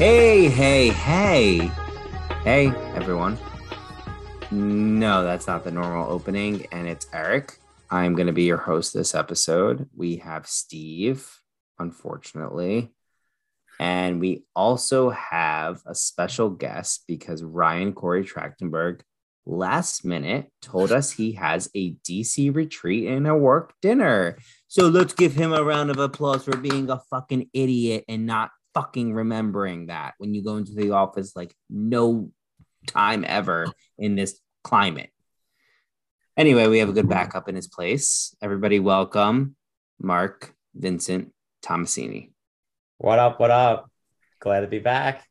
Hey, hey, hey. Hey, everyone. No, that's not the normal opening, and it's Eric. I'm going to be your host this episode. We have Steve, unfortunately. And we also have a special guest because Ryan Corey Trachtenberg last minute told us he has a DC retreat and a work dinner. So let's give him a round of applause for being a fucking idiot and not fucking remembering that when you go into the office like no time ever in this climate. Anyway, we have a good backup in his place. Everybody, welcome Mark Vincent Tomasini. What up? What up? Glad to be back.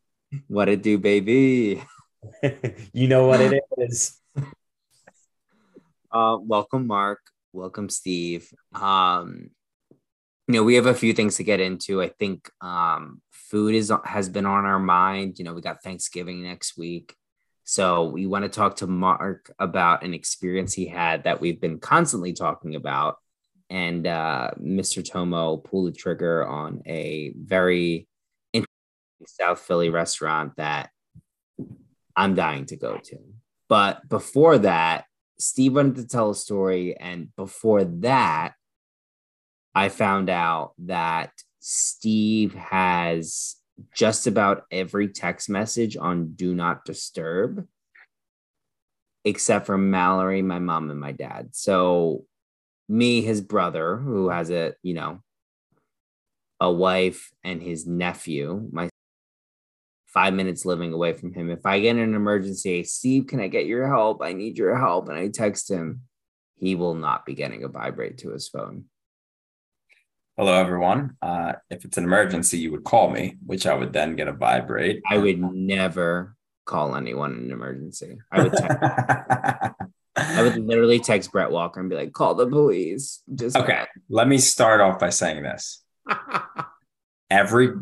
What it do, baby? you know what it is. Uh, welcome, Mark. Welcome, Steve. Um, you know, we have a few things to get into. I think um, food is has been on our mind. You know, we got Thanksgiving next week. So we want to talk to Mark about an experience he had that we've been constantly talking about. And uh, Mr. Tomo pulled the trigger on a very interesting South Philly restaurant that I'm dying to go to. But before that, Steve wanted to tell a story. And before that, I found out that Steve has just about every text message on do not disturb except for Mallory, my mom, and my dad. So, me, his brother, who has a, you know, a wife and his nephew, my five minutes living away from him. If I get in an emergency, Steve, can I get your help? I need your help. And I text him, he will not be getting a vibrate to his phone. Hello, everyone. Uh, if it's an emergency, you would call me, which I would then get a vibrate. I would never call anyone in an emergency. I would text. I would literally text Brett Walker and be like, "Call the police." Just okay. Let me start off by saying this: every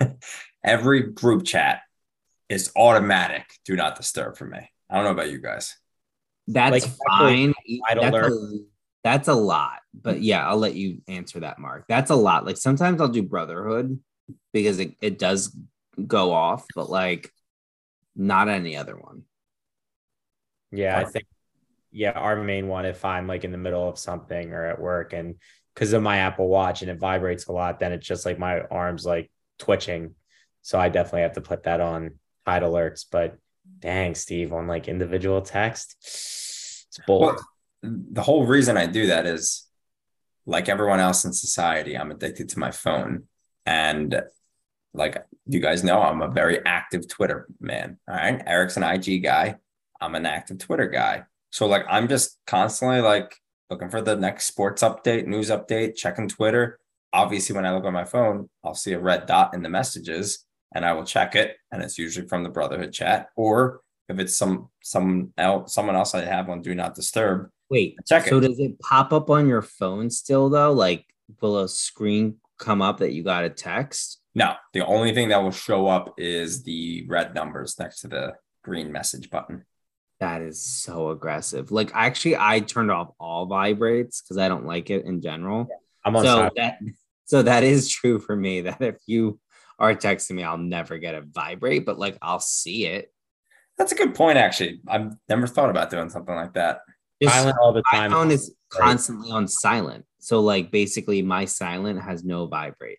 every group chat is automatic. Do not disturb for me. I don't know about you guys. That's like, fine. That's a, that's a lot but mm. yeah, I'll let you answer that, Mark. That's a lot. Like sometimes I'll do Brotherhood because it, it does go off, but like not any other one. Yeah, I think yeah, our main one if I'm like in the middle of something or at work and because of my Apple Watch and it vibrates a lot, then it's just like my arms like twitching. So I definitely have to put that on hide alerts. But dang, Steve, on like individual text, it's bold. Well, the whole reason I do that is like everyone else in society, I'm addicted to my phone. And like you guys know, I'm a very active Twitter man. All right. Eric's an IG guy. I'm an active Twitter guy. So like I'm just constantly like looking for the next sports update, news update, checking Twitter. Obviously, when I look on my phone, I'll see a red dot in the messages and I will check it. And it's usually from the Brotherhood chat. Or if it's some some else, someone else I have on Do Not Disturb, Wait, so does it pop up on your phone still though? Like will a screen come up that you got a text? No, the only thing that will show up is the red numbers next to the green message button. That is so aggressive. Like actually I turned off all vibrates because I don't like it in general. Yeah, I'm on so side. that so that is true for me that if you are texting me, I'll never get a vibrate, but like I'll see it. That's a good point, actually. I've never thought about doing something like that silent all the time. iPhone is constantly on silent. So like basically my silent has no vibrate.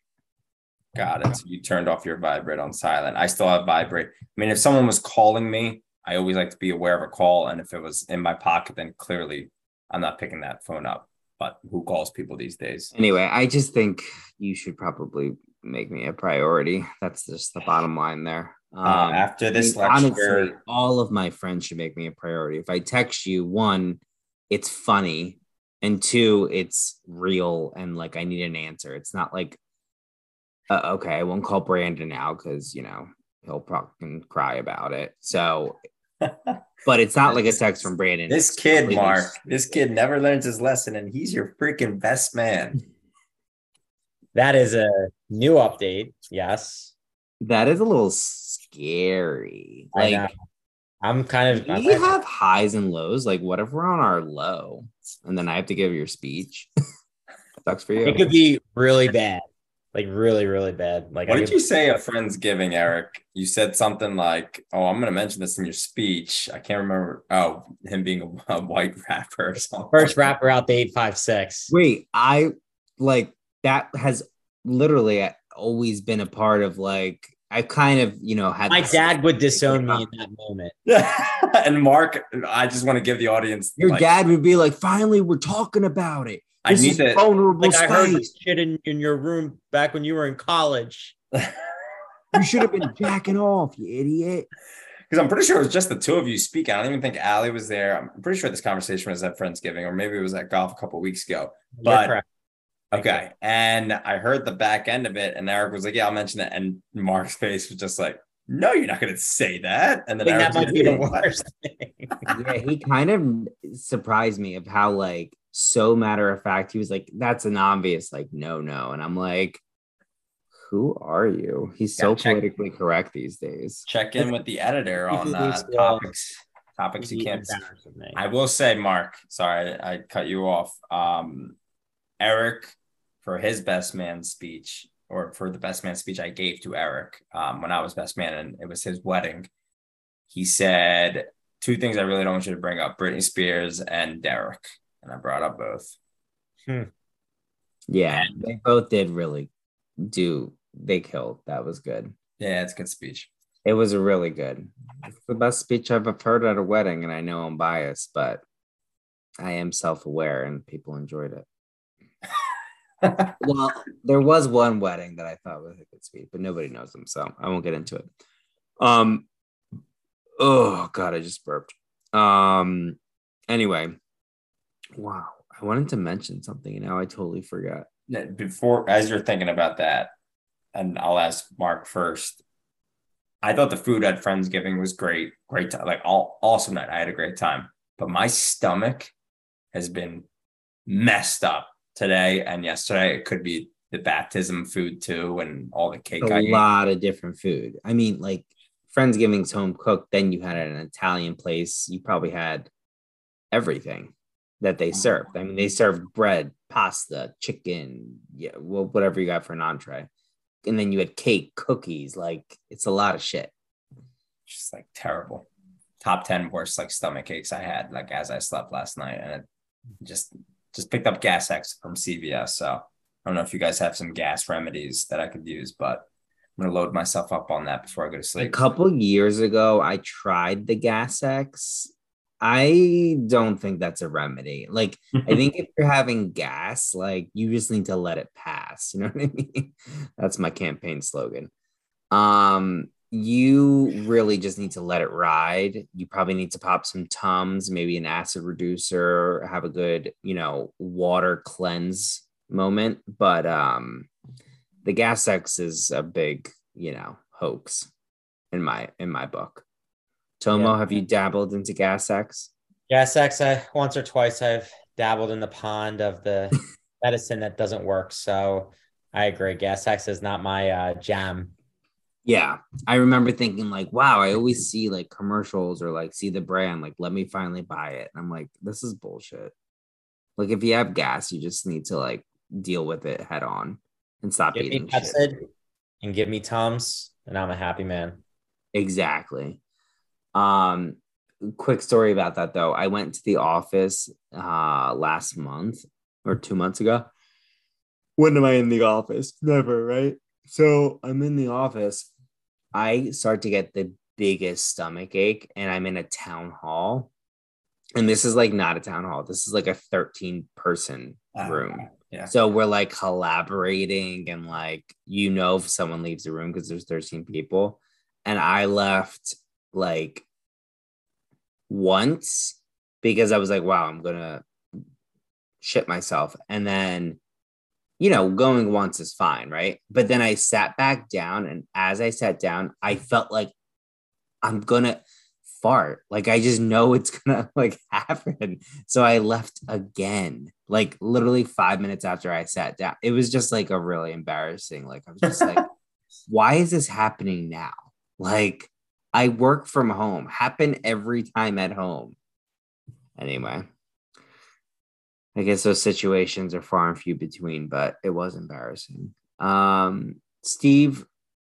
Got it. So you turned off your vibrate on silent. I still have vibrate. I mean, if someone was calling me, I always like to be aware of a call. And if it was in my pocket, then clearly I'm not picking that phone up. But who calls people these days? Anyway, I just think you should probably make me a priority. That's just the bottom line there. Um, uh, after this I mean, lecture, honestly, all of my friends should make me a priority. If I text you, one, it's funny and two it's real and like i need an answer. It's not like uh, okay i won't call brandon now because you know he'll probably cry about it. So but it's not like a text from brandon. This kid mark this kid never learns his lesson and he's your freaking best man. That is a new update yes. That is a little scary. Like I'm kind of. We have highs and lows. Like, what if we're on our low, and then I have to give your speech? Sucks for you. It could be really bad. like really, really bad. Like, what I did could- you say at Friendsgiving, Eric? You said something like, "Oh, I'm going to mention this in your speech." I can't remember. Oh, him being a, a white rapper or something. First rapper out the eight five six. Wait, I like that has literally always been a part of like I kind of you know had My dad would disown me in that moment. and Mark, I just want to give the audience. Your like, dad would be like, "Finally, we're talking about it. I This need is to. vulnerable Like I heard this shit in, in your room back when you were in college. You should have been jacking off, you idiot." Because I'm pretty sure it was just the two of you speaking. I don't even think Allie was there. I'm pretty sure this conversation was at Friendsgiving, or maybe it was at golf a couple weeks ago. You're But- correct. Okay. And I heard the back end of it, and Eric was like, Yeah, I'll mention it. And Mark's face was just like, No, you're not going to say that. And then I then think that might like, be the worst thing. yeah, he kind of surprised me of how like so matter of fact he was like, "That's an obvious like no no," and I'm like, "Who are you?" He's so check- politically correct these days. Check in with the editor on He uh, needs to, uh, topics. Topics you can't. I will say, Mark, sorry, I cut you off. Um, Eric, for his best man speech, or for the best man speech I gave to Eric um, when I was best man, and it was his wedding, he said two things I really don't want you to bring up Britney Spears and Derek. And I brought up both. Hmm. Yeah, they both did really do. They killed. That was good. Yeah, it's a good speech. It was really good. It's the best speech I've ever heard at a wedding, and I know I'm biased, but I am self-aware, and people enjoyed it. Well, there was one wedding that I thought was a good speech, but nobody knows them, so I won't get into it. Um, oh god, I just burped. Um, anyway, wow, I wanted to mention something, and now I totally forgot. Before, as you're thinking about that, and I'll ask Mark first. I thought the food at Friendsgiving was great, great time, like all awesome night. I had a great time, but my stomach has been messed up today and yesterday. It could be the baptism food too, and all the cake I a ate. lot of different food. I mean, like Friendsgiving's home cooked. Then you had an Italian place. You probably had everything that they mm. served. I mean, they served bread, pasta, chicken, yeah, well, whatever you got for an entree. And then you had cake, cookies. Like it's a lot of shit. just like terrible. Top 10 worst like stomach aches I had like as I slept last night. And it just just picked up gas X from CVS. So I don't know if you guys have some gas remedies that I could use, but I'm gonna load myself up on that before I go to sleep. A couple years ago, I tried the Gas X. I don't think that's a remedy. Like, I think if you're having gas, like you just need to let it pass. You know what I mean? That's my campaign slogan. Um, you really just need to let it ride. You probably need to pop some Tums, maybe an acid reducer, have a good, you know, water cleanse moment. But um the gas X is a big, you know, hoax in my in my book. Tomo, Yeah. have you dabbled into gas X? Gas X, I once or twice I've dabbled in the pond of the medicine that doesn't work. So I agree. Gas X is not my uh, jam. Yeah, I remember thinking like, wow, I always see like commercials or like see the brand, like let me finally buy it. And I'm like, this is bullshit. Like if you have gas, you just need to like deal with it head on and stop Give eating shit. And give me Tums, and I'm a happy man. Exactly. Um, quick story about that though. I went to the office uh last month or two months ago. When am I in the office? Never, right? So I'm in the office. I start to get the biggest stomach ache, and I'm in a town hall. And this is like not a town hall. This is like a 13 person Ah, room. Yeah. So we're like collaborating and like you know if someone leaves the room because there's 13 people. And I left like once because I was like, wow, I'm gonna shit myself. And then, you know, going once is fine, right? But then I sat back down, and as I sat down, I felt like I'm gonna fart. Like I just know it's gonna like happen. So I left again, like literally five minutes after I sat down. It was just like a really embarrassing. Like I was just like, why is this happening now? Like I work from home, happen every time at home. Anyway, I guess those situations are far and few between, but it was embarrassing. Um, Steve,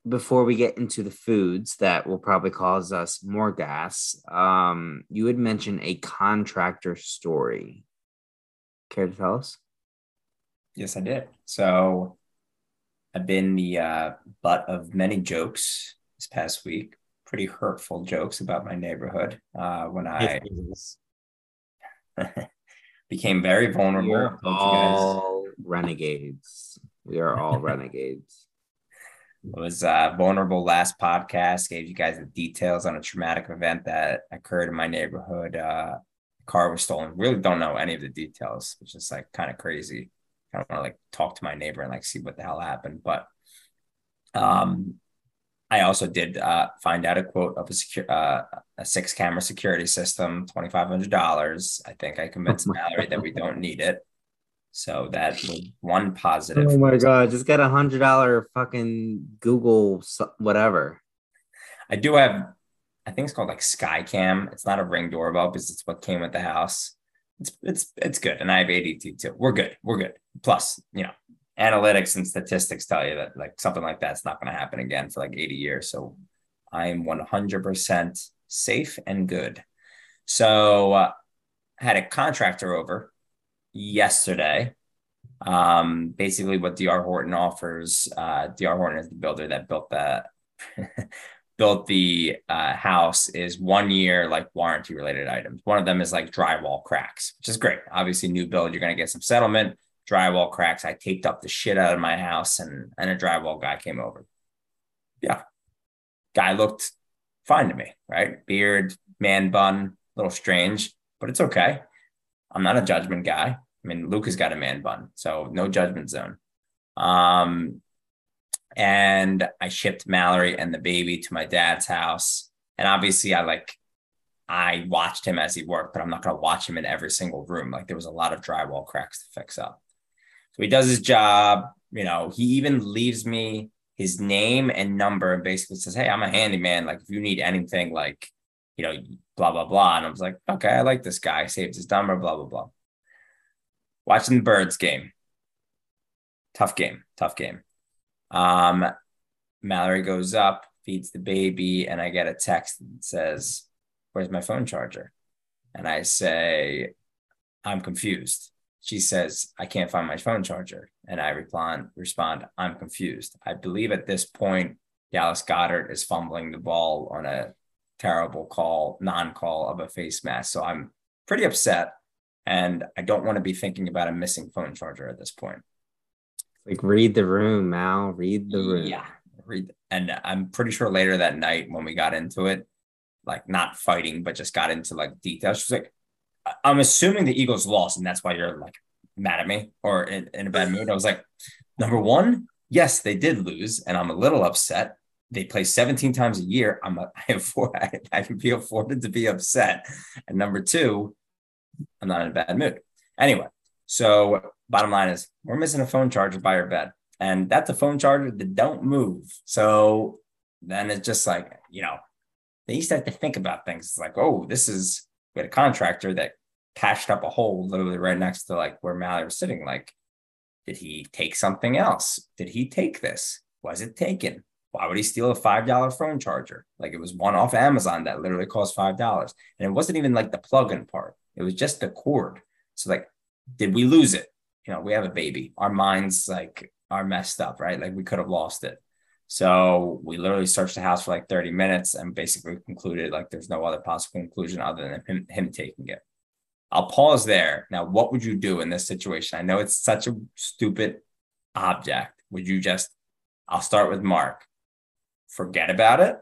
before we get into the foods that will probably cause us more gas, um, you had mentioned a contractor story. Care to tell us? Yes, I did. So I've been the uh, butt of many jokes this past week, pretty hurtful jokes about my neighborhood uh, when I became very vulnerable. We're all renegades. We are all renegades. It was uh, vulnerable last podcast. Gave you guys the details on a traumatic event that occurred in my neighborhood. Uh, car was stolen. Really don't know any of the details, which is like kind of crazy. I don't want to like talk to my neighbor and like see what the hell happened. But um, I also did uh, find out a quote of a secure uh, a six camera security system, twenty five hundred dollars. I think I convinced Mallory that we don't need it. So that was one positive. Oh my god! Just get a hundred dollar fucking Google whatever. I do have. I think it's called like Skycam. It's not a ring doorbell because it's what came with the house. It's it's it's good, and I have ADT too. We're good. We're good. Plus, you know, analytics and statistics tell you that like something like that's not going to happen again for like 80 years. So I'm 100% safe and good. So uh, had a contractor over yesterday. Um, basically, what DR Horton offers, uh, DR Horton is the builder that built the built the uh, house is one year like warranty related items. One of them is like drywall cracks, which is great. Obviously, new build, you're going to get some settlement drywall cracks. I taped up the shit out of my house and, and a drywall guy came over. Yeah. Guy looked fine to me, right? Beard, man bun, little strange, but it's okay. I'm not a judgment guy. I mean, Luke has got a man bun, so no judgment zone. Um, and I shipped Mallory and the baby to my dad's house. And obviously, I like, I watched him as he worked, but I'm not going to watch him in every single room. Like, there was a lot of drywall cracks to fix up. So he does his job. You know, he even leaves me his name and number and basically says, Hey, I'm a handyman. Like, if you need anything, like, you know, blah, blah, blah. And I was like, okay, I like this guy. Saves his number, blah, blah, blah. Watching the Birds game. Tough game, tough game. Um, Mallory goes up, feeds the baby, and I get a text that says, Where's my phone charger? And I say, I'm confused. She says, I can't find my phone charger. And I respond, respond, I'm confused. I believe at this point, Dallas Goedert is fumbling the ball on a terrible call, non-call of a face mask. So I'm pretty upset. And I don't want to be thinking about a missing phone charger at this point. Like read the room, Mal. Read the room. Yeah. Read and I'm pretty sure later that night when we got into it, like not fighting, but just got into like details. She's like, I'm assuming the Eagles lost, and that's why you're like mad at me or in, in a bad mood. I was like, number one, yes, they did lose, and I'm a little upset. They play 17 times a year. I'm a, I afford I, I can be afforded to be upset. And number two, I'm not in a bad mood. Anyway, so bottom line is we're missing a phone charger by our bed. And that's a phone charger that don't move. So then it's just like, you know, they used to have to think about things. It's like, oh, this is we had a contractor that patched up a hole literally right next to like where Mallory was sitting. Like, did he take something else? Did he take this? Was it taken? Why would he steal a five dollar phone charger? Like it was one off Amazon that literally cost five dollars, and it wasn't even like the plug-in part. It was just the cord. So like, did we lose it? You know, we have a baby. Our minds like are messed up, right? Like we could have lost it. So we literally searched the house for like 30 minutes and basically concluded like there's no other possible conclusion other than him, him taking it. I'll pause there. Now, what would you do in this situation? I know it's such a stupid object. Would you just, I'll start with Mark, forget about it,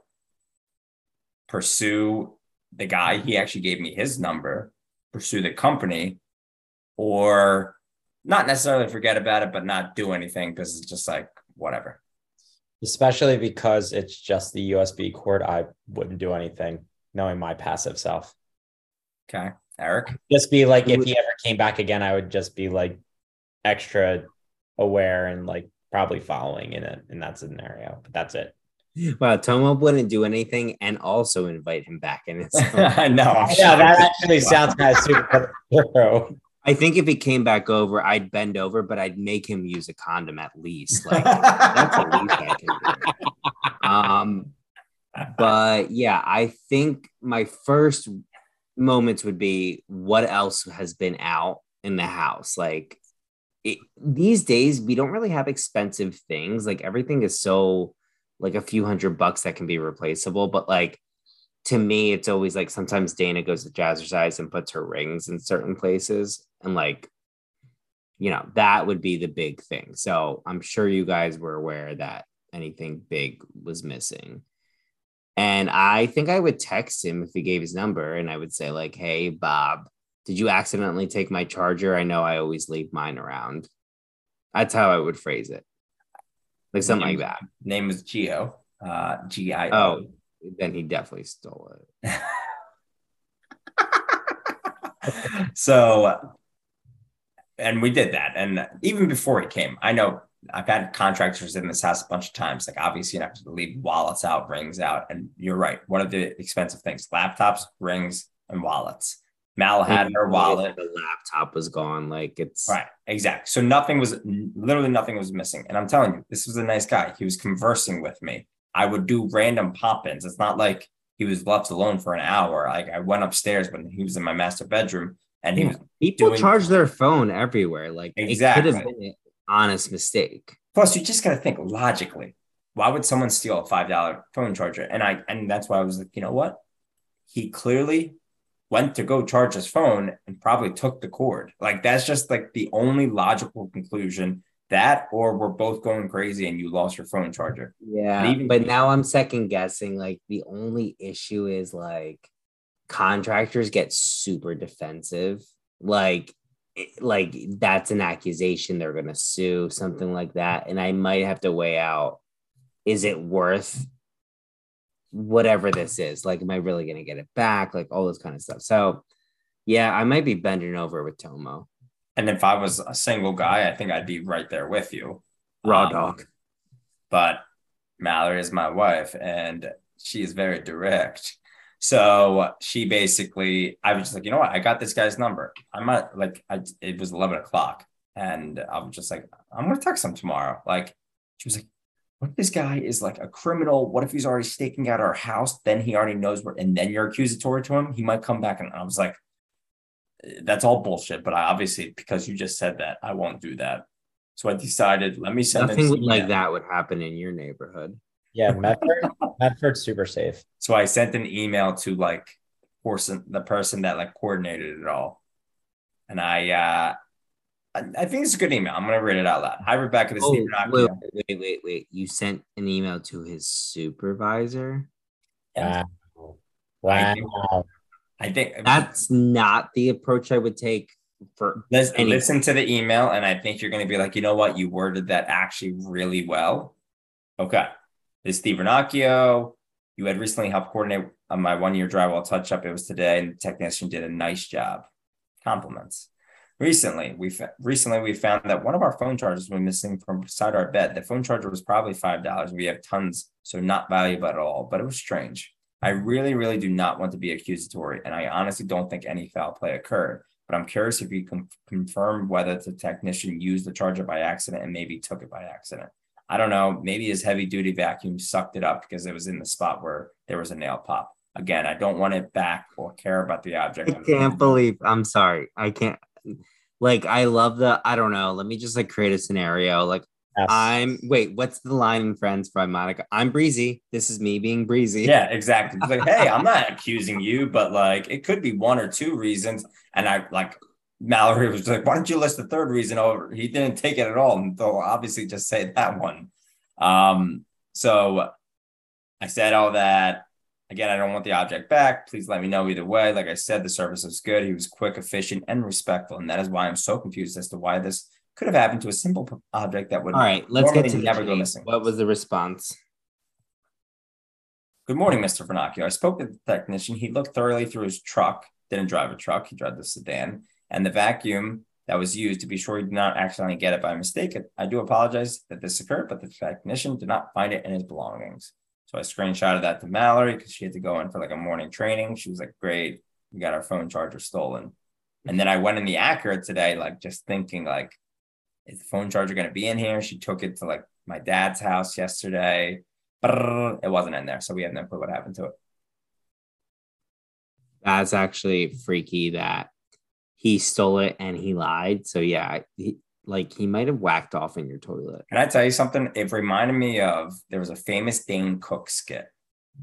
pursue the guy, he actually gave me his number, pursue the company, or not necessarily forget about it, but not do anything because it's just like whatever. Especially because it's just the USB cord, I wouldn't do anything knowing my passive self. Okay. Eric? Just be like, if he ever came back again, I would just be like extra aware and like probably following in it in that scenario. But that's it. Wow, Tomo wouldn't do anything and also invite him back in. Its I know. Yeah, that actually sounds kind of super. I think if he came back over, I'd bend over, but I'd make him use a condom at least. Like that's the least I can do. Um, but yeah, I think my first moments would be what else has been out in the house. Like it, these days, we don't really have expensive things. Like everything is so like a few hundred bucks that can be replaceable. But like to me, it's always like sometimes Dana goes to Jazzercise and puts her rings in certain places, and like you know that would be the big thing. So I'm sure you guys were aware that anything big was missing. And I think I would text him if he gave his number and I would say, like, hey, Bob, did you accidentally take my charger? I know I always leave mine around. That's how I would phrase it. Like something name, like that. Name is Geo. Uh G I Oh, then he definitely stole it. so and we did that. And even before he came, I know I've had contractors in this house a bunch of times. Like obviously you have to leave wallets out, rings out. And you're right. One of the expensive things, laptops, rings, and wallets. Mal had her wallet. The laptop was gone. Like it's right. Exactly. So nothing was literally nothing was missing. And I'm telling you, this was a nice guy. He was conversing with me. I would do random pop-ins. It's not like he was left alone for an hour. Like I went upstairs when he was in my master bedroom and he yeah. was people doing- charge their phone everywhere. Like Exactly. it could have been an honest mistake. Plus, you just got to think logically. Why would someone steal a five dollar phone charger? And I and that's why I was like, you know what? He clearly went to go charge his phone and probably took the cord. Like that's just like the only logical conclusion. That or we're both going crazy and you lost your phone charger. Yeah, But even- but now I'm second guessing. Like the only issue is like contractors get super defensive. Like, like that's an accusation they're gonna sue something like that, and I might have to weigh out: is it worth whatever this is? Like, am I really gonna get it back? Like all this kind of stuff. So, yeah, I might be bending over with Tomo. And if I was a single guy, I think I'd be right there with you. Raw Um, dog. but Mallory is my wife and she is very direct. So she basically, I was just like, you know what? I got this guy's number. I'm not like, I, it was 11 o'clock and I was just like, I'm going to text him tomorrow. Like, she was like, what if this guy is like a criminal? What if he's already staking out our house? Then he already knows where, and then you're accusatory to him. He might come back. And I was like, that's all bullshit. But I obviously, because you just said that, I won't do that. So I decided, let me send Nothing this like that would happen in your neighborhood. Yeah, Medford, Medford's super safe. So I sent an email to like person the person that like coordinated it all. And I uh I, I think it's a good email. I'm gonna read it out loud. Hi Rebecca, this is Oh, Steve wait, Renacchio. wait, wait, wait. You sent an email to his supervisor? Yeah. Wow. Wow. I think That's not the approach I would take for listen, listen to the email, and I think you're gonna be like, you know what, you worded that actually really well. Okay. This is Steve Renacchio. You had recently helped coordinate on my one-year drywall touch-up. It was today, and the technician did a nice job. Compliments. Recently, we fa- recently we found that one of our phone chargers was missing from beside our bed. The phone charger was probably five dollars. We have tons, so not valuable at all. But it was strange. I really, really do not want to be accusatory, and I honestly don't think any foul play occurred. But I'm curious if you can confirm whether the technician used the charger by accident and maybe took it by accident. I don't know. Maybe his heavy duty vacuum sucked it up because it was in the spot where there was a nail pop. Again, I don't want it back or care about the object. I can't believe I'm sorry. I can't like I love the I don't know. Let me just like create a scenario. Like Yes. I'm wait, what's the line in Friends by Monica? I'm breezy. This is me being breezy. Yeah, exactly. It's like, hey, I'm not accusing you, but like it could be one or two reasons. And I like Mallory was like, why don't you list the third reason over? He didn't take it at all. And they'll obviously just say that one. Um, so I said all that. Again, I don't want the object back. Please let me know either way. Like I said, the service was good. He was quick, efficient, and respectful. And that is why I'm so confused as to why this could have happened to a simple object that would All right, let's get to never go missing. What was the response? Good morning, Mr. Vernacchio. I spoke with the technician. He looked thoroughly through his truck, didn't drive a truck, he drove the sedan, and the vacuum that was used to be sure he did not accidentally get it by mistake. I do apologize that this occurred, but the technician did not find it in his belongings. So I screenshotted that to Mallory because she had to go in for like a morning training. She was like, Great, we got our phone charger stolen. And then I went in the Acura today, like just thinking like, is the phone charger going to be in here? She took it to like my dad's house yesterday. Brrr, it wasn't in there. So we have no clue what happened to it. That's actually freaky that he stole it and he lied. So yeah, he, like he might have whacked off in your toilet. Can I tell you something? It reminded me of there was a famous Dane Cook skit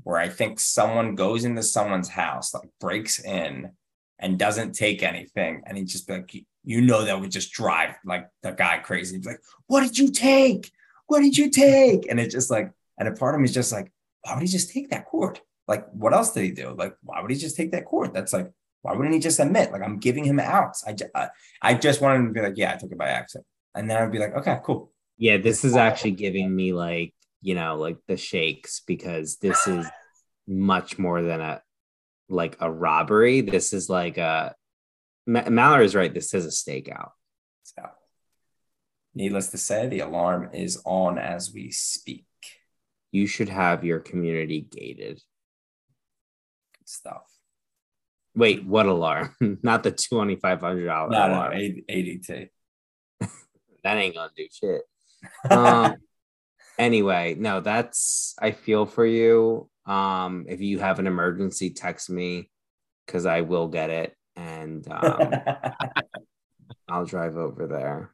where I think someone goes into someone's house, like breaks in and doesn't take anything. And he just like, you know, that would just drive like the guy crazy. He's like, what did you take? What did you take? And it's just like, and a part of me is just like, why would he just take that cord? Like, what else did he do? Like, why would he just take that cord? That's like, why wouldn't he just admit? Like, I'm giving him outs. I, I, I just wanted him to be like, yeah, I took it by accident. And then I'd be like, okay, cool. Yeah, this is actually giving me like, you know, like the shakes because this is much more than a like a robbery. This is like a Mallory's right. This is a stakeout. So, needless to say, the alarm is on as we speak. You should have your community gated. Good stuff. Wait, what alarm? Not the twenty five hundred dollar No, no, alarm. ADT. that ain't gonna do shit. Um, anyway, no, that's I feel for you. Um, if you have an emergency, text me because I will get it and um, I'll drive over there.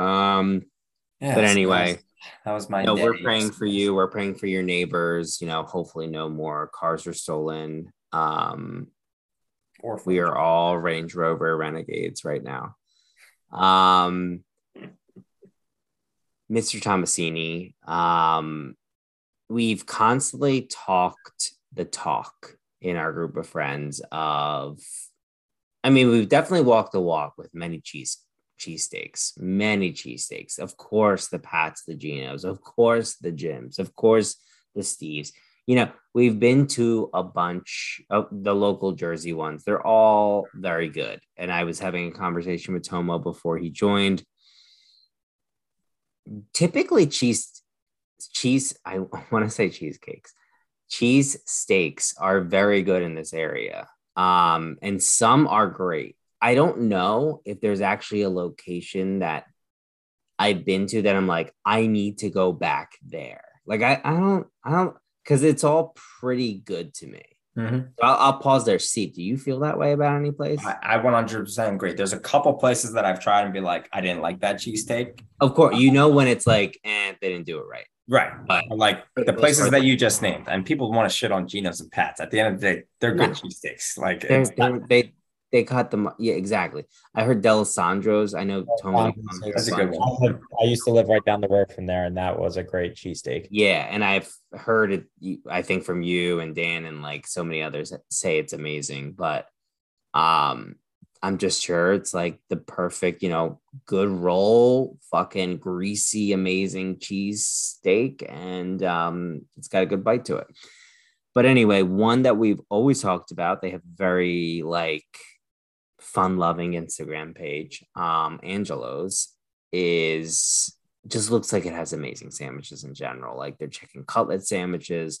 Um, Yeah, but anyway, that was, that was my. no, we're praying for you. We're praying for your neighbors. You know, hopefully, no more cars are stolen. Um, Or we are all Range Rover renegades right now. Um, Mr. Tomasini, um, we've constantly talked the talk in our group of friends of, I mean, we've definitely walked the walk with many cheese cheesesteaks, many cheesesteaks. Of course, the Pats, the Genos, of course, the Jims, of course, the Steves. You know, we've been to a bunch of the local Jersey ones. They're all very good. And I was having a conversation with Tomo before he joined. Typically, cheese, cheese, I want to say cheesecakes, cheese steaks are very good in this area. Um, and some are great. I don't know if there's actually a location that I've been to that I'm like, I need to go back there. Like I, I don't, I don't, because it's all pretty good to me. Mhm. So I'll, I'll pause there. Steve, do you feel that way about any place? I, I 100% agree. There's a couple places that I've tried and be like, I didn't like that cheesesteak. Of course, you know when it's like, and they didn't do it right. Right. But Like the places that you just named, and people want to shit on Geno's and Pat's. At the end of the day, they're good No. cheesesteaks. Like They're, it's they're, they they cut them. Yeah, exactly. I heard Dalessandro's. I know Tony. Dalessandro's That's a good one. I, used to live right down the road from there, and that was a great cheesesteak. Yeah, and I've heard it. I think from you and Dan and like so many others say it's amazing, but um, I'm just sure it's like the perfect, you know, good roll, fucking greasy, amazing cheese steak, and um, it's got a good bite to it. But anyway, one that we've always talked about, they have very like fun-loving Instagram page. Um, Angelo's is just looks like it has amazing sandwiches in general, like their chicken cutlet sandwiches.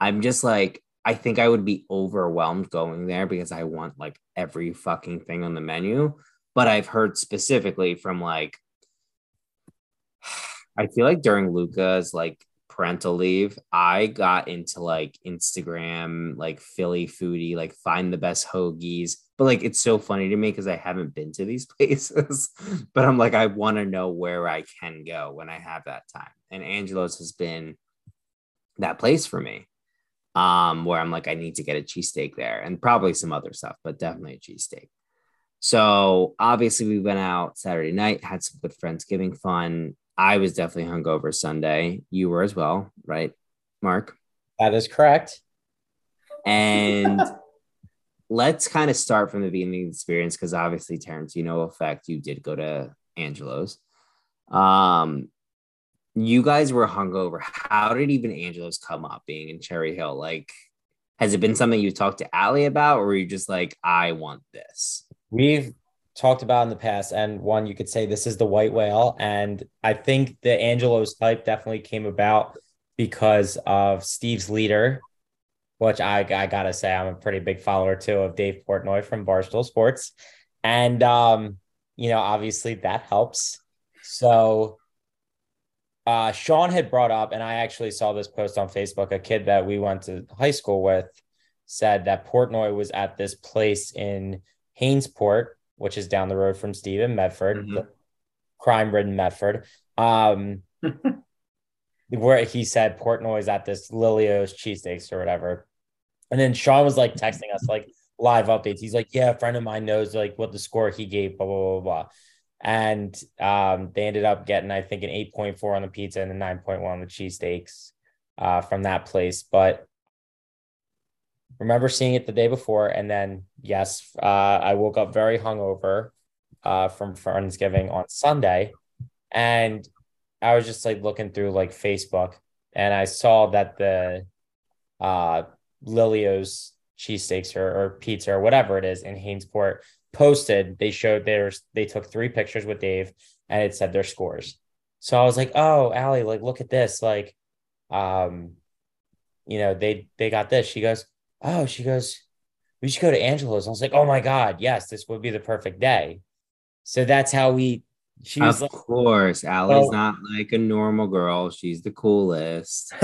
I'm just like, I think I would be overwhelmed going there because I want like every fucking thing on the menu. But I've heard specifically from like, I feel like during Luca's like parental leave, I got into like Instagram, like Philly foodie, like find the best hoagies. But like, it's so funny to me because I haven't been to these places. but I'm like, I want to know where I can go when I have that time. And Angelo's has been that place for me um, where I'm like, I need to get a cheesesteak there and probably some other stuff, but definitely a cheesesteak. So obviously, we went out Saturday night, had some good Friendsgiving fun. I was definitely hungover Sunday. You were as well, right, Mark? That is correct. And let's kind of start from the beginning experience because obviously, Terrence, you Tarantino effect, you did go to Angelo's. Um, you guys were hungover. How did even Angelo's come up being in Cherry Hill? Like, has it been something you talked to Allie about, or you just like, I want this? We've talked about in the past, and one you could say this is the white whale. And I think the Angelo's type definitely came about because of Steve's leader, which I, I gotta say, I'm a pretty big follower too of Dave Portnoy from Barstool Sports. And um, you know, obviously that helps. So uh Sean had brought up, and I actually saw this post on Facebook, a kid that we went to high school with said that Portnoy was at this place in Hainesport, which is down the road from Stephen Medford, Mhm. crime-ridden Medford. Um where he said Portnoy's at this Lillo's cheesesteaks or whatever. And then Sean was like texting us like live updates. He's like, Yeah, a friend of mine knows like what the score he gave, blah, blah, blah, blah. And um, they ended up getting, I think, an 8.4 on the pizza and a 9.1 on the cheesesteaks uh, from that place. But remember seeing it the day before. And then, yes, uh, I woke up very hungover uh, from Friendsgiving on Sunday. And I was just like looking through like Facebook and I saw that the uh, Lillo's cheesesteaks or, or pizza or whatever it is in Hainesport posted, they showed theirs, they took three pictures with Dave and it said their scores. So I was like, oh, Allie, like, look at this. Like, um, you know, they they got this. She goes, Oh, she goes, we should go to Angelo's. I was like, Oh my God, yes, this would be the perfect day. So that's how we she was Of like, course, Allie's Well- not like a normal girl. She's the coolest.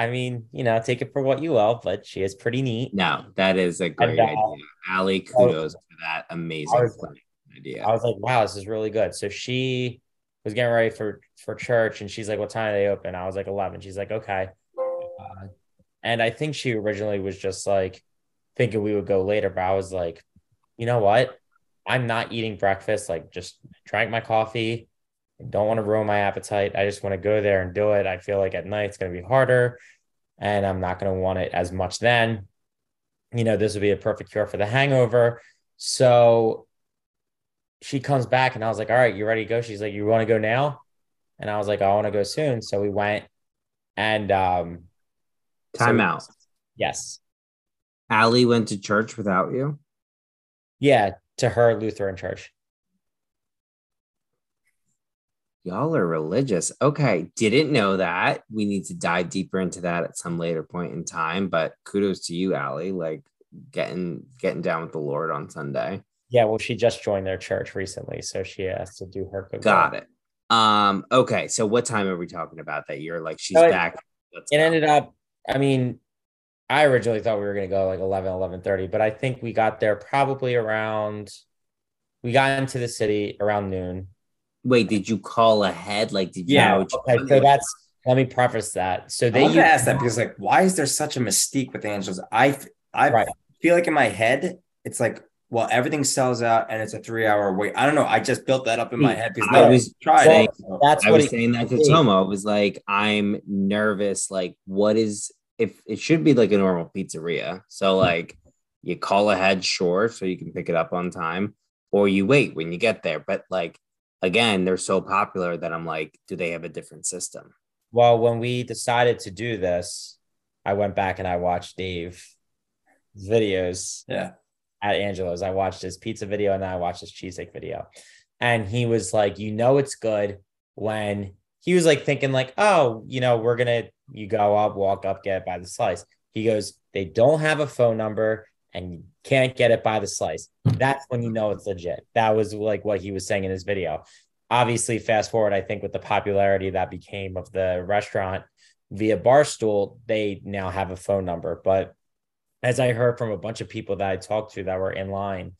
I mean, you know, take it for what you will, but she is pretty neat. No, that is a great uh, idea. Ali, kudos for that amazing I was- idea. I was like, wow, this is really good. So she was getting ready for for church, and she's like, "What time do they open?" I was like, 11. She's like, "Okay." Uh, and I think she originally was just like thinking we would go later, but I was like, you know what? I'm not eating breakfast. Like, just drank my coffee. I don't want to ruin my appetite. I just want to go there and do it. I feel like at night it's going to be harder, and I'm not going to want it as much then. You know, this would be a perfect cure for the hangover. So she comes back and I was like, all right, you ready to go? She's like, you want to go now? And I was like, I want to go soon. So we went and um Time so- out. Yes. Allie went to church without you. Yeah, to her Lutheran church. Y'all are religious. Okay. Didn't know that. We need to dive deeper into that at some later point in time. But kudos to you, Allie, like getting getting down with the Lord on Sunday. Yeah, well, she just joined their church recently, so she has to do her good. Got it. Um, okay. So what time are we talking about that you're like she's So it- back? It ended up, I mean, I originally thought we were gonna go like 11, 11 30, but I think we got there probably around we got into the city around noon. Wait, did you call ahead? Like, did you Yeah, know Okay, so that's let me preface that. So I they want to ask that because, like, why is there such a mystique with Angels? I I Right. feel like in my head, it's like, well, everything sells out and it's a three hour wait. I don't know. I just built that up in my hmm. head because I no was was tried saying- so- that's I what was saying that to it- Tomo. It was like, I'm nervous. Like, what is if it should be like a normal pizzeria? So, hmm. like, you call ahead, sure, so you can pick it up on time, or you wait when you get there. But, like, again, they're so popular that I'm like, do they have a different system? Well, when we decided to do this, I went back and I watched Dave videos Yeah. at Angelo's. I watched his pizza video and then I watched his cheesesteak video. And he was like, you know, it's good when he was like thinking, like, oh, you know, we're gonna you go up, walk up, get it by the slice. He goes, they don't have a phone number and you can't get it by the slice. That's when you know it's legit. That was like what he was saying in his video. Obviously, fast forward, I think with the popularity that became of the restaurant via Barstool, they now have a phone number. But as I heard from a bunch of people that I talked to that were in line,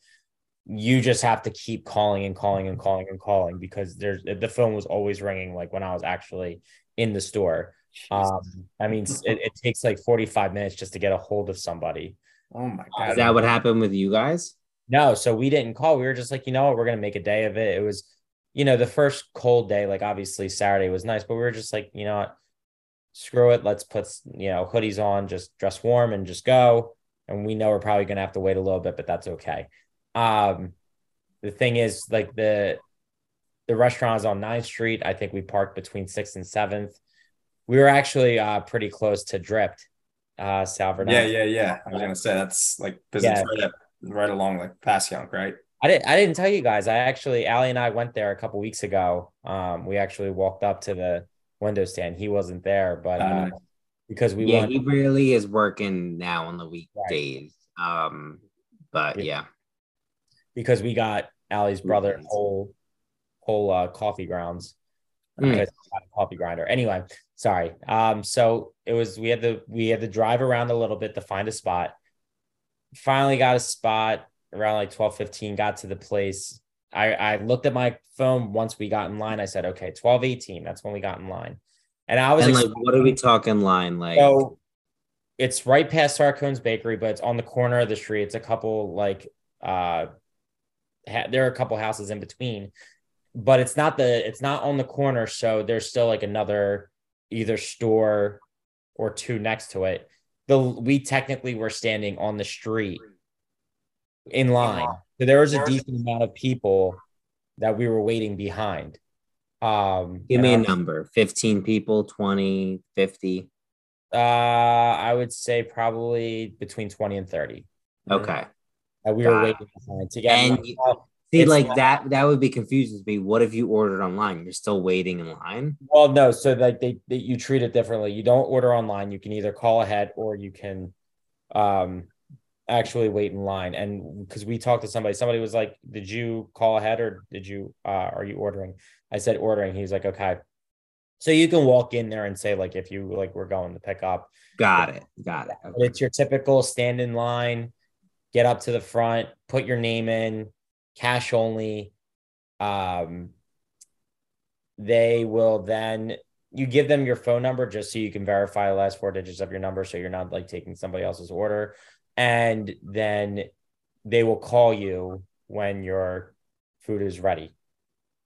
you just have to keep calling and calling and calling and calling because there's the phone was always ringing like when I was actually in the store. Um, I mean, it, it takes like 45 minutes just to get a hold of somebody. Oh my god! Is god. that what happened with you guys? No, so we didn't call. We were just like, you know what, we're gonna make a day of it. It was, you know, the first cold day, like obviously Saturday was nice, but we were just like, you know what, screw it. Let's put you know hoodies on, just dress warm and just go. And we know we're probably gonna have to wait a little bit, but that's okay. Um, the thing is, like the the restaurant is on 9th Street. I think we parked between sixth and seventh. We were actually uh pretty close to Dripped, uh Salvador. Yeah, yeah, yeah. I was gonna say that's like because Yeah. it's right up, right along like past Young, right? I didn't I didn't tell you guys. I actually Ali and I went there a couple weeks ago. Um, we actually walked up to the window stand. He wasn't there, but uh, Uh, because we yeah, went he really is working now on the weekdays. Um, but Yeah. yeah. because we got Ali's brother whole whole uh, coffee grounds. Mm. Because got a coffee grinder. Anyway, sorry. Um, so it was we had to we had to drive around a little bit to find a spot. Finally got a spot around like 12 15, got to the place. I, I looked at my phone once we got in line. I said, okay, 12 18. That's when we got in line. And I was And like, what are we talking line? Like, so it's right past Sarcone's Bakery, but it's on the corner of the street. It's a couple like uh ha- there are a couple houses in between, but it's not the it's not on the corner, so there's still like another either store or two next to it. The we technically were standing on the street in line. So there was a decent amount of people that we were waiting behind. Um give me a number 15 people, 20, 50. Uh, I would say probably between 20 and 30. Okay. that we were waiting behind to get. And you-. See, It's like not- that, that would be confusing to me. What if you ordered online? You're still waiting in line. well, no, so like they, they you treat it differently. You don't order online. You can either call ahead or you can um actually wait in line. And because we talked to somebody, somebody was like, Did you call ahead or did you uh are you ordering? I said ordering. He's like, Okay. So you can walk in there and say, like, if you like we're going to pick up. Got it. Got it. But it's your typical stand in line, get up to the front, put your name in, cash only. Um, they will then you give them your phone number just so you can verify the last four digits of your number so you're not like taking somebody else's order. And then they will call you when your food is ready.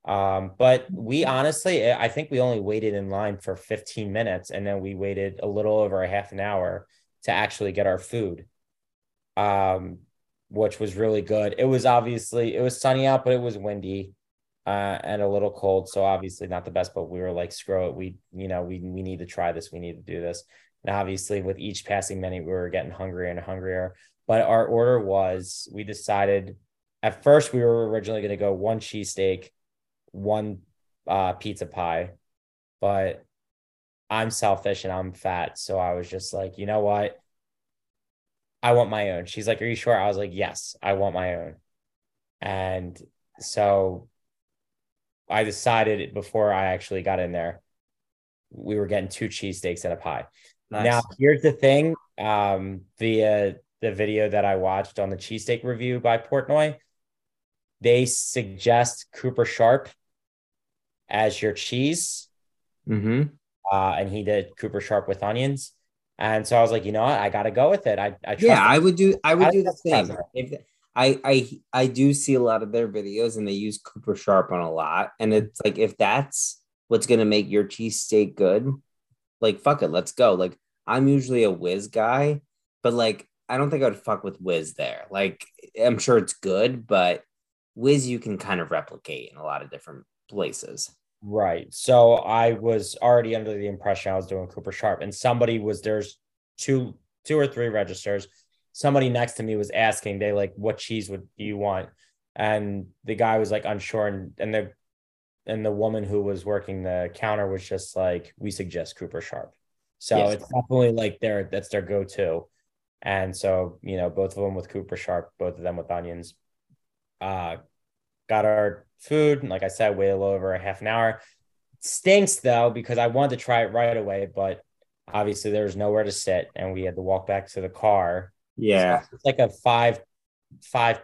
Um, but we honestly, I think we only waited in line for 15 minutes and then we waited a little over a half an hour to actually get our food. Um, which was really good. It was obviously it was sunny out, but it was windy uh, and a little cold. So obviously not the best, but we were like, screw it. We, you know, we we need to try this. We need to do this. And obviously with each passing minute, we were getting hungrier and hungrier. But our order was we decided at first we were originally going to go one cheesesteak, one uh, pizza pie, but I'm selfish and I'm fat. So I was just like, you know what? I want my own. She's like, Are you sure? I was like, Yes, I want my own. And so I decided before I actually got in there, we were getting two cheesesteaks and a pie. Now, here's the thing um, via the video that I watched on the cheesesteak review by Portnoy, they suggest Cooper Sharp as your cheese. Mm-hmm. Uh, and he did Cooper Sharp with onions. And so I was like, you know what? I got to go with it. I, I Yeah, I would do. I would I do the same. If I, I, I do see a lot of their videos, and they use Cooper Sharp on a lot. And it's like, if that's what's gonna make your cheesesteak good, like fuck it, let's go. Like I'm usually a whiz guy, but like I don't think I would fuck with whiz there. Like I'm sure it's good, but whiz you can kind of replicate in a lot of different places. Right. So I was already under the impression I was doing Cooper Sharp, and somebody was there's two two or three registers. Somebody next to me was asking, they like, what cheese would you want? And the guy was like unsure, and and the and the woman who was working the counter was just like, we suggest Cooper Sharp. So Yes. it's definitely like their that's their go-to. And so, you know, both of them with Cooper Sharp, both of them with onions. Uh got our food. and Like I said, waited a little over a half an hour. Stinks though, because I wanted to try it right away, but obviously there was nowhere to sit and we had to walk back to the car. Yeah. So it's like a five, five,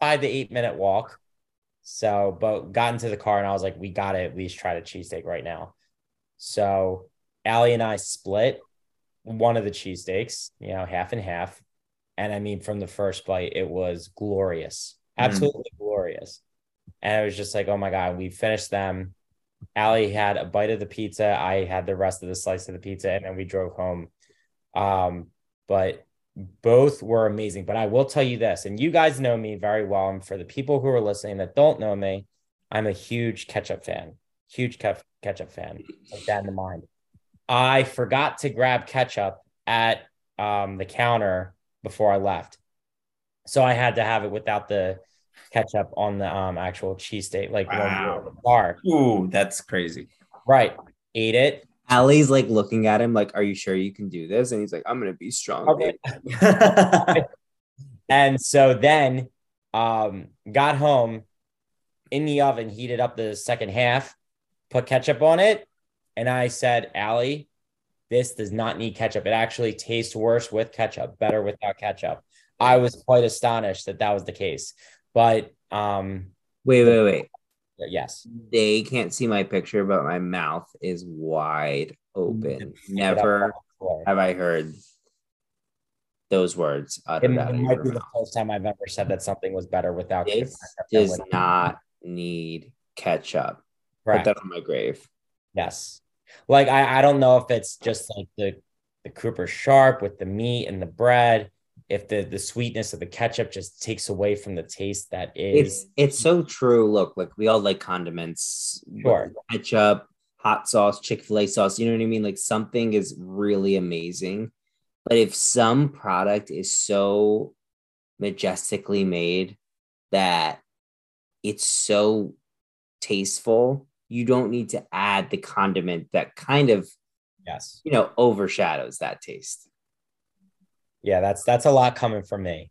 five to eight minute walk. So, but got into the car and I was like, we got to at least try the cheesesteak right now. So Allie and I split one of the cheesesteaks, you know, half and half. And I mean, from the first bite, it was glorious, Mm. absolutely glorious. And it was just like, oh my God, we finished them. Allie had a bite of the pizza. I had the rest of the slice of the pizza, and then we drove home. Um, but both were amazing. But I will tell you this, and you guys know me very well. And for the people who are listening that don't know me, I'm a huge ketchup fan, huge ke- ketchup fan. Like that in the mind. I forgot to grab ketchup at um, the counter before I left. So I had to have it without the ketchup on the um, actual cheesesteak, like when we were in the car. Ooh, that's crazy. Right. Ate it. Allie's like looking at him, like, "Are you sure you can do this?" And he's like, "I'm gonna be strong." Okay. And so then Um, got home in the oven, heated up the second half, put ketchup on it, and I said, Allie, this does not need ketchup. It actually tastes worse with ketchup, better without ketchup. I was quite astonished that that was the case. But um, Wait, wait, wait. yes, They can't see my picture, but my mouth is wide open. Never have I heard those words It, uttered it of might be the first time I've ever said that something was better without This does not need ketchup. Correct. Put that on my grave. Yes. Like I, I don't know if it's just like the the Cooper Sharp with the meat and the bread, if the the sweetness of the ketchup just takes away from the taste that is It's it's so true. Look, like we all like condiments, Sure. ketchup, hot sauce, Chick Fil A sauce. You know what I mean? Like something is really amazing, but if some product is so majestically made that it's so tasteful, you don't need to add the condiment that kind of yes. you know overshadows that taste. Yeah, that's that's a lot coming from me.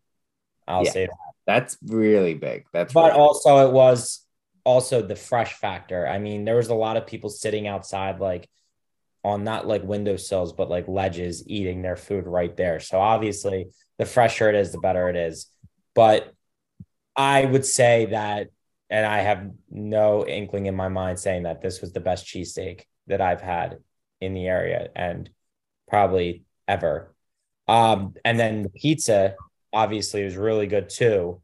I'll Yeah. say that. That's really big. That's But really- also it was also the fresh factor. I mean, there was a lot of people sitting outside like on not like windowsills, but like ledges eating their food right there. So obviously the fresher it is, the better it is. But I would say that, and I have no inkling in my mind saying that this was the best cheesesteak that I've had in the area and probably ever. Um, and then the pizza obviously was really good too.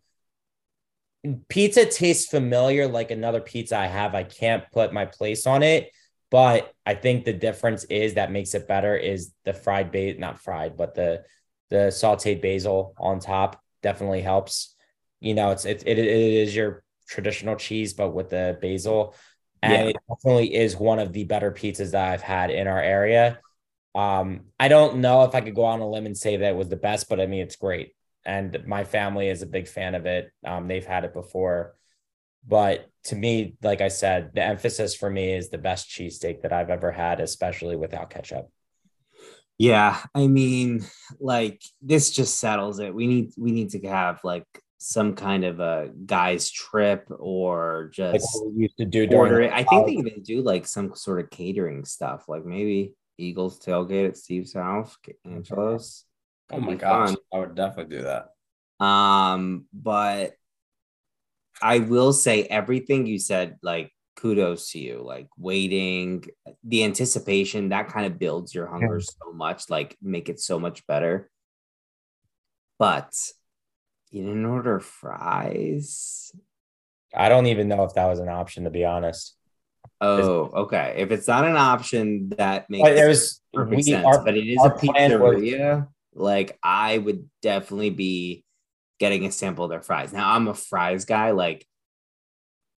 Pizza tastes familiar like another pizza I have. I can't put my place on it, but I think the difference is that makes it better is the fried bait, not fried, but the the sauteed basil on top definitely helps. You know, it's it, it, it is your traditional cheese, but with the basil. And Yeah. it definitely is one of the better pizzas that I've had in our area. Um, I don't know if I could go on a limb and say that it was the best, but I mean it's great. And my family is a big fan of it. Um, they've had it before. But to me, like I said, the emphasis for me is the best cheesesteak that I've ever had, especially without ketchup. Yeah, I mean, like this just settles it. We need we need to have like some kind of a guys trip or just we used to do order it. I think they even do like some sort of catering stuff, like maybe Eagles tailgate at Steve's house, Angelos. Oh my be gosh, fun. I would definitely do that. Um, but I will say everything you said, like kudos to you. Like waiting, the anticipation that kind of builds your hunger so much, like make it so much better. But you didn't order fries. I don't even know if that was an option, to be honest. Oh, okay. If it's not an option, that makes But it was perfect we sense. our, but it is a plan was- pizzeria. Like I would definitely be getting a sample of their fries. Now I'm a fries guy. Like,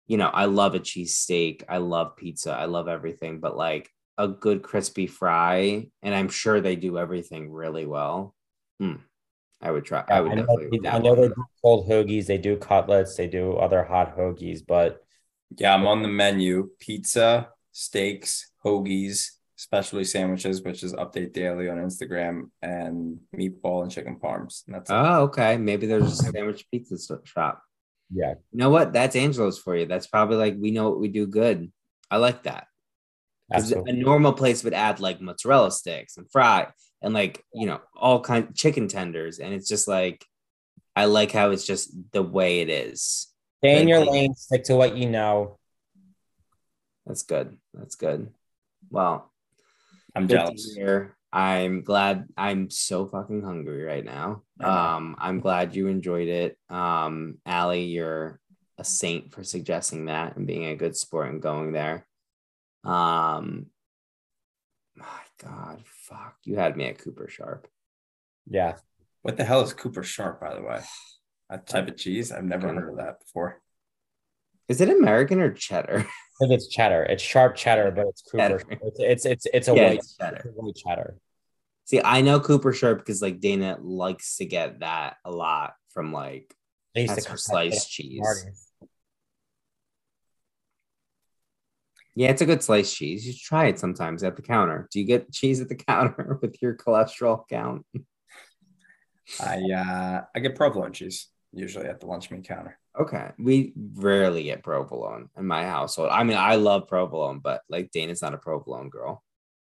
you know, I love a cheesesteak. I love pizza. I love everything. But like a good crispy fry, and I'm sure they do everything really well. Hmm. I would try. I would I know, definitely. I know they do cold hoagies, they do cutlets, they do other hot hoagies, but Yeah, I'm on the menu: pizza, steaks, hoagies, specialty sandwiches, which is update daily on Instagram, and meatball and chicken parms. And that's it. Oh, okay. Maybe there's a sandwich pizza shop. yeah, You know what? That's Angelo's for you. That's probably like we know what we do good. I like that. 'Cause a normal place would add like mozzarella sticks and fry and like you know all kind chicken tenders, and it's just like I like how it's just the way it is. Stay in your lane, stick to what you know. That's good. That's good. Well, I'm good jealous. hear. I'm glad. I'm so fucking hungry right now. I know. Um, I'm glad you enjoyed it. Um, Allie, you're a saint for suggesting that and being a good sport and going there. Um, my God, fuck, you had me at Cooper Sharp. Yeah. What the hell is Cooper Sharp, by the way? A type of cheese? I've never heard of that before. Is it American or cheddar? It's cheddar. It's sharp cheddar, but it's Cooper. It's, it's it's it's a Yeah, white it's cheddar. it's white cheddar. See, I know Cooper Sharp because like Dana likes to get that a lot from like They used that's to her sliced cheese. parties. Yeah, it's a good sliced cheese. You try it sometimes at the counter. Do you get cheese at the counter with your cholesterol count? I uh I get provolone cheese. Usually at the lunch meat counter. Okay. We rarely get provolone in my household. I mean, I love provolone, but like Dana's not a provolone girl.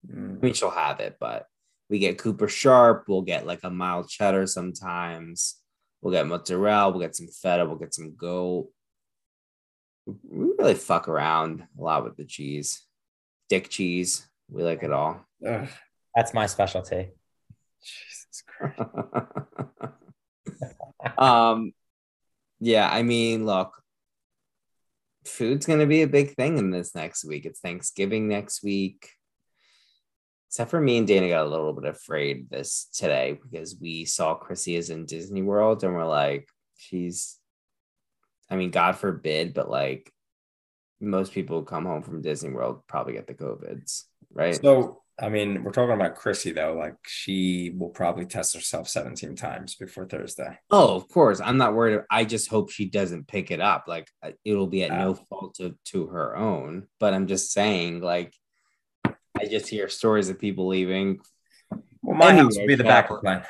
Mm. I mean, she'll have it, but we get Cooper Sharp. We'll get like a mild cheddar sometimes. We'll get mozzarella. We'll get some feta. We'll get some goat. We really fuck around a lot with the cheese. Dick cheese. We like it all. Ugh, That's my specialty. Jesus Christ. um, yeah, I mean, look, food's gonna be a big thing in this next week. It's Thanksgiving next week. Except for me and Dana got a little bit afraid this today because we saw Chrissy is in Disney World and we're like, she's I mean, God forbid, but like most people who come home from Disney World probably get the COVIDs, right? So, I mean, we're talking about Chrissy though. Like, she will probably test herself 17 times before Thursday. Oh, of course. I'm not worried. I just hope she doesn't pick it up. Like uh, it'll be at no Ah. fault to, to her own. But I'm just saying, like, I just hear stories of people leaving. Well, my house Anyway, be the backup plan.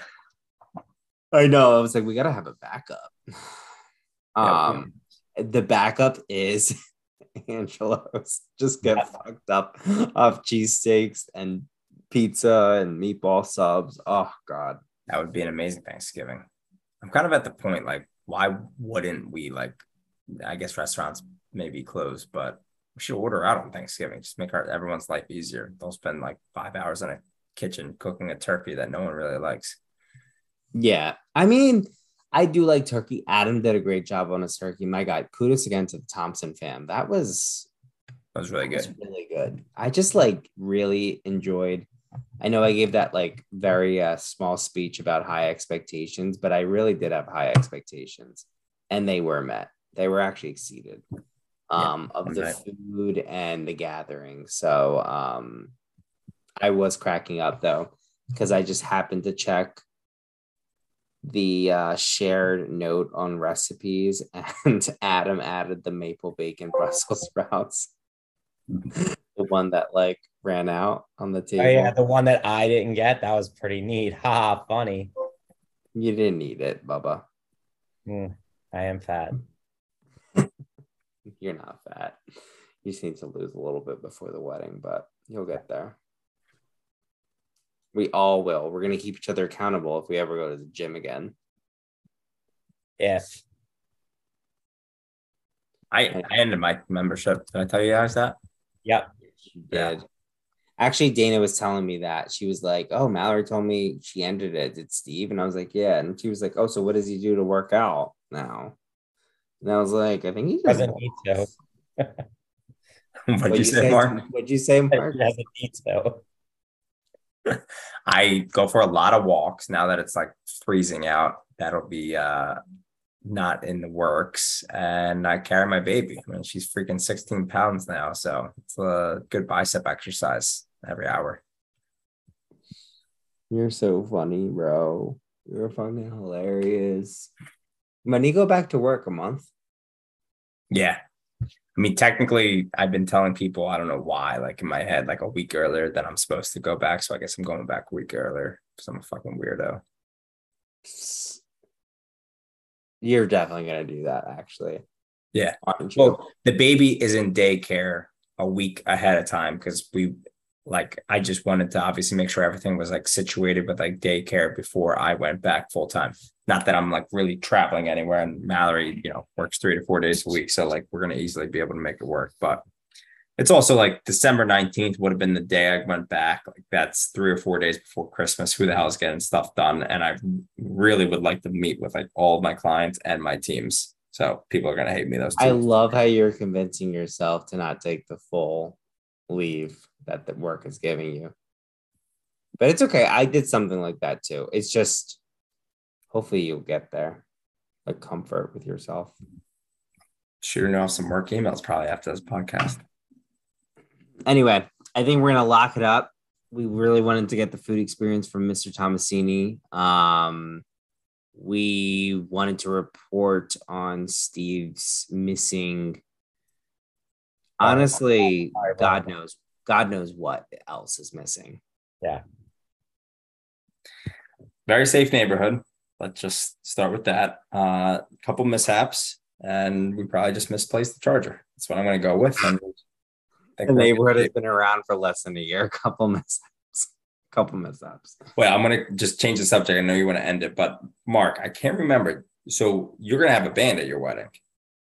I know. I was like, we gotta have a backup. Yeah, Um, the backup is Angelo's. Just get fucked up off cheesesteaks and pizza and meatball subs. Oh God. That would be an amazing Thanksgiving. I'm kind of at the point like, why wouldn't we like? I guess restaurants may be closed, but we should order out on Thanksgiving. Just make our everyone's life easier. Don't spend like five hours in a kitchen cooking a turkey that no one really likes. Yeah. I mean, I do like turkey. Adam did a great job on his turkey. My God, kudos again to the Thompson fam. That was That was really that was good. really good. I just like really enjoyed. I know I gave that like very uh, small speech about high expectations, but I really did have high expectations, and they were met. They were actually exceeded um, of the right. food and the gathering. So um, I was cracking up though because I just happened to check the uh, shared note on recipes, and Adam added the maple bacon Brussels sprouts the one that like ran out on the table. Oh yeah, the one that I didn't get, that was pretty neat. Ha, funny. You didn't eat it, Bubba. Mm, I am fat. You're not fat. You just need to lose a little bit before the wedding, but you'll get there. We all will. We're gonna keep each other accountable if we ever go to the gym again. If I, I ended my membership. Did I tell you guys that? yep. She Yeah. did. Actually, Dana was telling me that she was like, "Oh, Mallory told me she ended it. Did Steve?" And I was like, "Yeah." And she was like, "Oh, so what does he do to work out now?" And I was like, "I think he just Doesn't need to. What'd What'd you say, Mark? What'd you say, Mark? He doesn't need to. I go for a lot of walks now that it's like freezing out. That'll be uh not in the works. And I carry my baby. I mean, she's freaking 16 pounds now. So it's a good bicep exercise every hour. You're so funny, bro. You're fucking hilarious. When you go back to work a month, Yeah. I mean, technically, I've been telling people, I don't know why, like in my head, like a week earlier that I'm supposed to go back. So I guess I'm going back a week earlier because I'm a fucking weirdo. you're definitely gonna do that, actually. Yeah. Well, the baby is in daycare a week ahead of time because we like I just wanted to obviously make sure everything was like situated with like daycare before I went back full time. Not that I'm like really traveling anywhere and Mallory, you know, works three to four days a week. So like we're gonna easily be able to make it work. But it's also like December 19th would have been the day I went back. Like that's three or four days before Christmas. Who the hell is getting stuff done? And I really would like to meet with like all of my clients and my teams. So people are gonna hate me those two. I love how you're convincing yourself to not take the full leave that the work is giving you. But it's okay. I did something like that too. It's just hopefully you'll get there. Like comfort with yourself. shooting off some work emails probably after this podcast. Anyway, I think we're gonna lock it up. We really wanted to get the food experience from Mr. Tomasini. Um, we wanted to report on Steve's missing. Honestly, God knows, God knows what else is missing. Yeah. Very safe neighborhood. Let's just start with that. A uh, couple mishaps, and we probably just misplaced the charger. That's what I'm going to go with. And the neighborhood has been around for less than a year. A couple mishaps. A Couple mishaps. Well, I'm going to just change the subject. I know you want to end it, but Mark, I can't remember. So you're going to have a band at your wedding.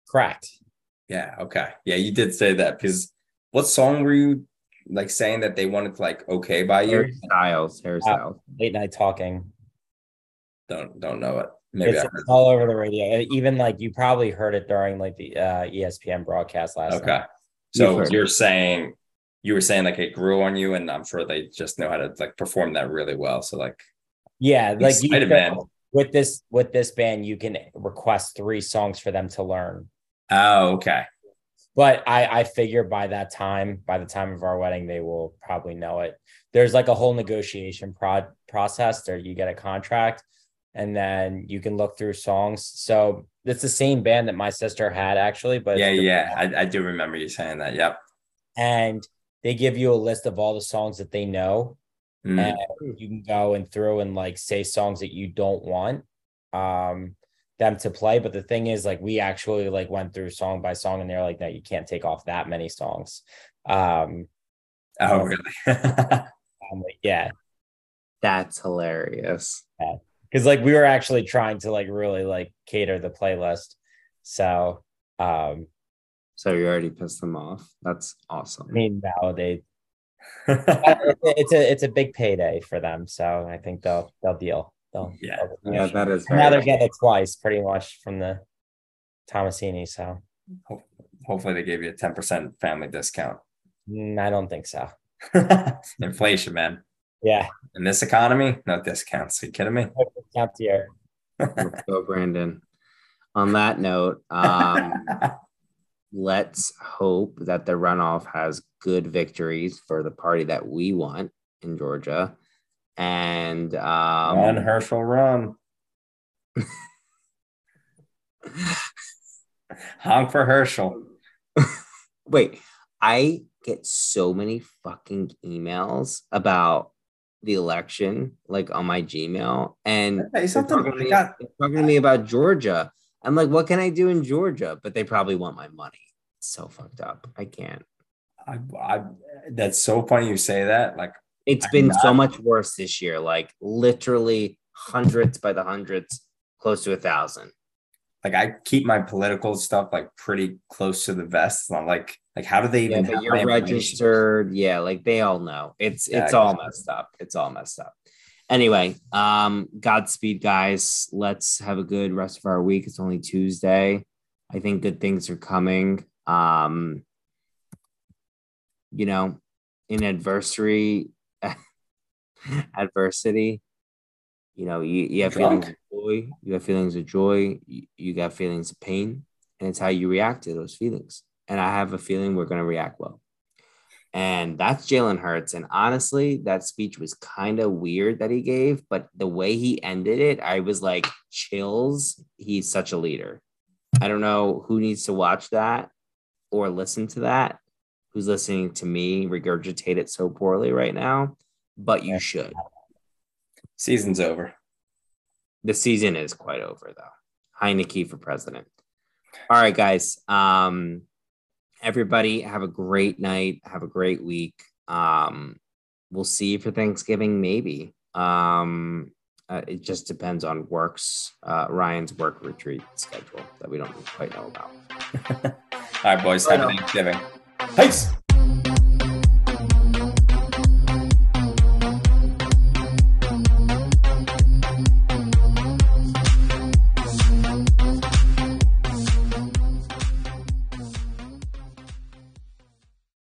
Correct. Yeah. Okay. Yeah, you did say that because what song were you like saying that they wanted to like okay by you? Harry Styles. Harry uh, Styles. Uh, late night talking. Don't don't know it. Maybe it's, it's all over the radio. Even like you probably heard it during like the uh, ESPN broadcast last. Okay. Night. So you're saying you were saying like it grew on you, and I'm sure they just know how to like perform that really well. So like, yeah, like you man. with this with this band, you can request three songs for them to learn. Oh, okay. But I I figure by that time, by the time of our wedding, they will probably know it. There's like a whole negotiation prod process. There, you get a contract, and then you can look through songs. So it's the same band that my sister had actually, but yeah, yeah, I, I do remember you saying that. Yep. And they give you a list of all the songs that they know mm. and you can go and through and like say songs that you don't want um them to play but the thing is like we actually like went through song by song and they're like no you can't take off that many songs um oh really um, yeah that's hilarious yeah because like we were actually trying to like really like cater the playlist so um so you already pissed them off. That's awesome. I mean, they. it's a it's a big payday for them, so I think they'll they'll deal. They'll, yeah, they'll yeah, that is. Now they're getting it twice, pretty much from the Tomasini. So hopefully they gave you a ten percent family discount. Mm, I don't think so. Inflation, man. Yeah. In this economy, no discounts. Are you kidding me? No discounts here. go, Brandon. On that note, um, let's hope that the runoff has good victories for the party that we want in Georgia. And um, run, Herschel, run. Honk for Herschel. Wait, I get so many fucking emails about the election, like on my Gmail, and hey, something talking, to me, talking to me about Georgia. I'm like, what can I do in Georgia? But they probably want my money. It's so fucked up. I can't. I, I that's so funny you say that. Like it's I'm been not... so much worse this year. Like literally hundreds by the hundreds, close to a thousand. Like I keep my political stuff like pretty close to the vest. I'm like, like how do they even? Yeah, you're registered. Yeah, like they all know. It's yeah, it's all messed up. It's all messed up anyway, um, Godspeed, guys. Let's have a good rest of our week. It's only Tuesday. I think good things are coming. Um, you know, in adversary, adversity, you know, you, you have feelings of joy, you have feelings of joy, you, you got feelings of pain, and it's how you react to those feelings. And I have a feeling we're going to react well. And that's Jalen Hurts. And honestly, that speech was kind of weird that he gave, but the way he ended it, I was like, chills. He's such a leader. I don't know who needs to watch that or listen to that, who's listening to me regurgitate it so poorly right now, but you should. Season's over. The season is quite over, though. Heinicke for president. All right, guys. Um, everybody have a great night have a great week. Um we'll see you for thanksgiving maybe. Um uh, it just depends on works uh ryan's work retreat schedule that we don't quite know about. All right boys happy thanksgiving. Peace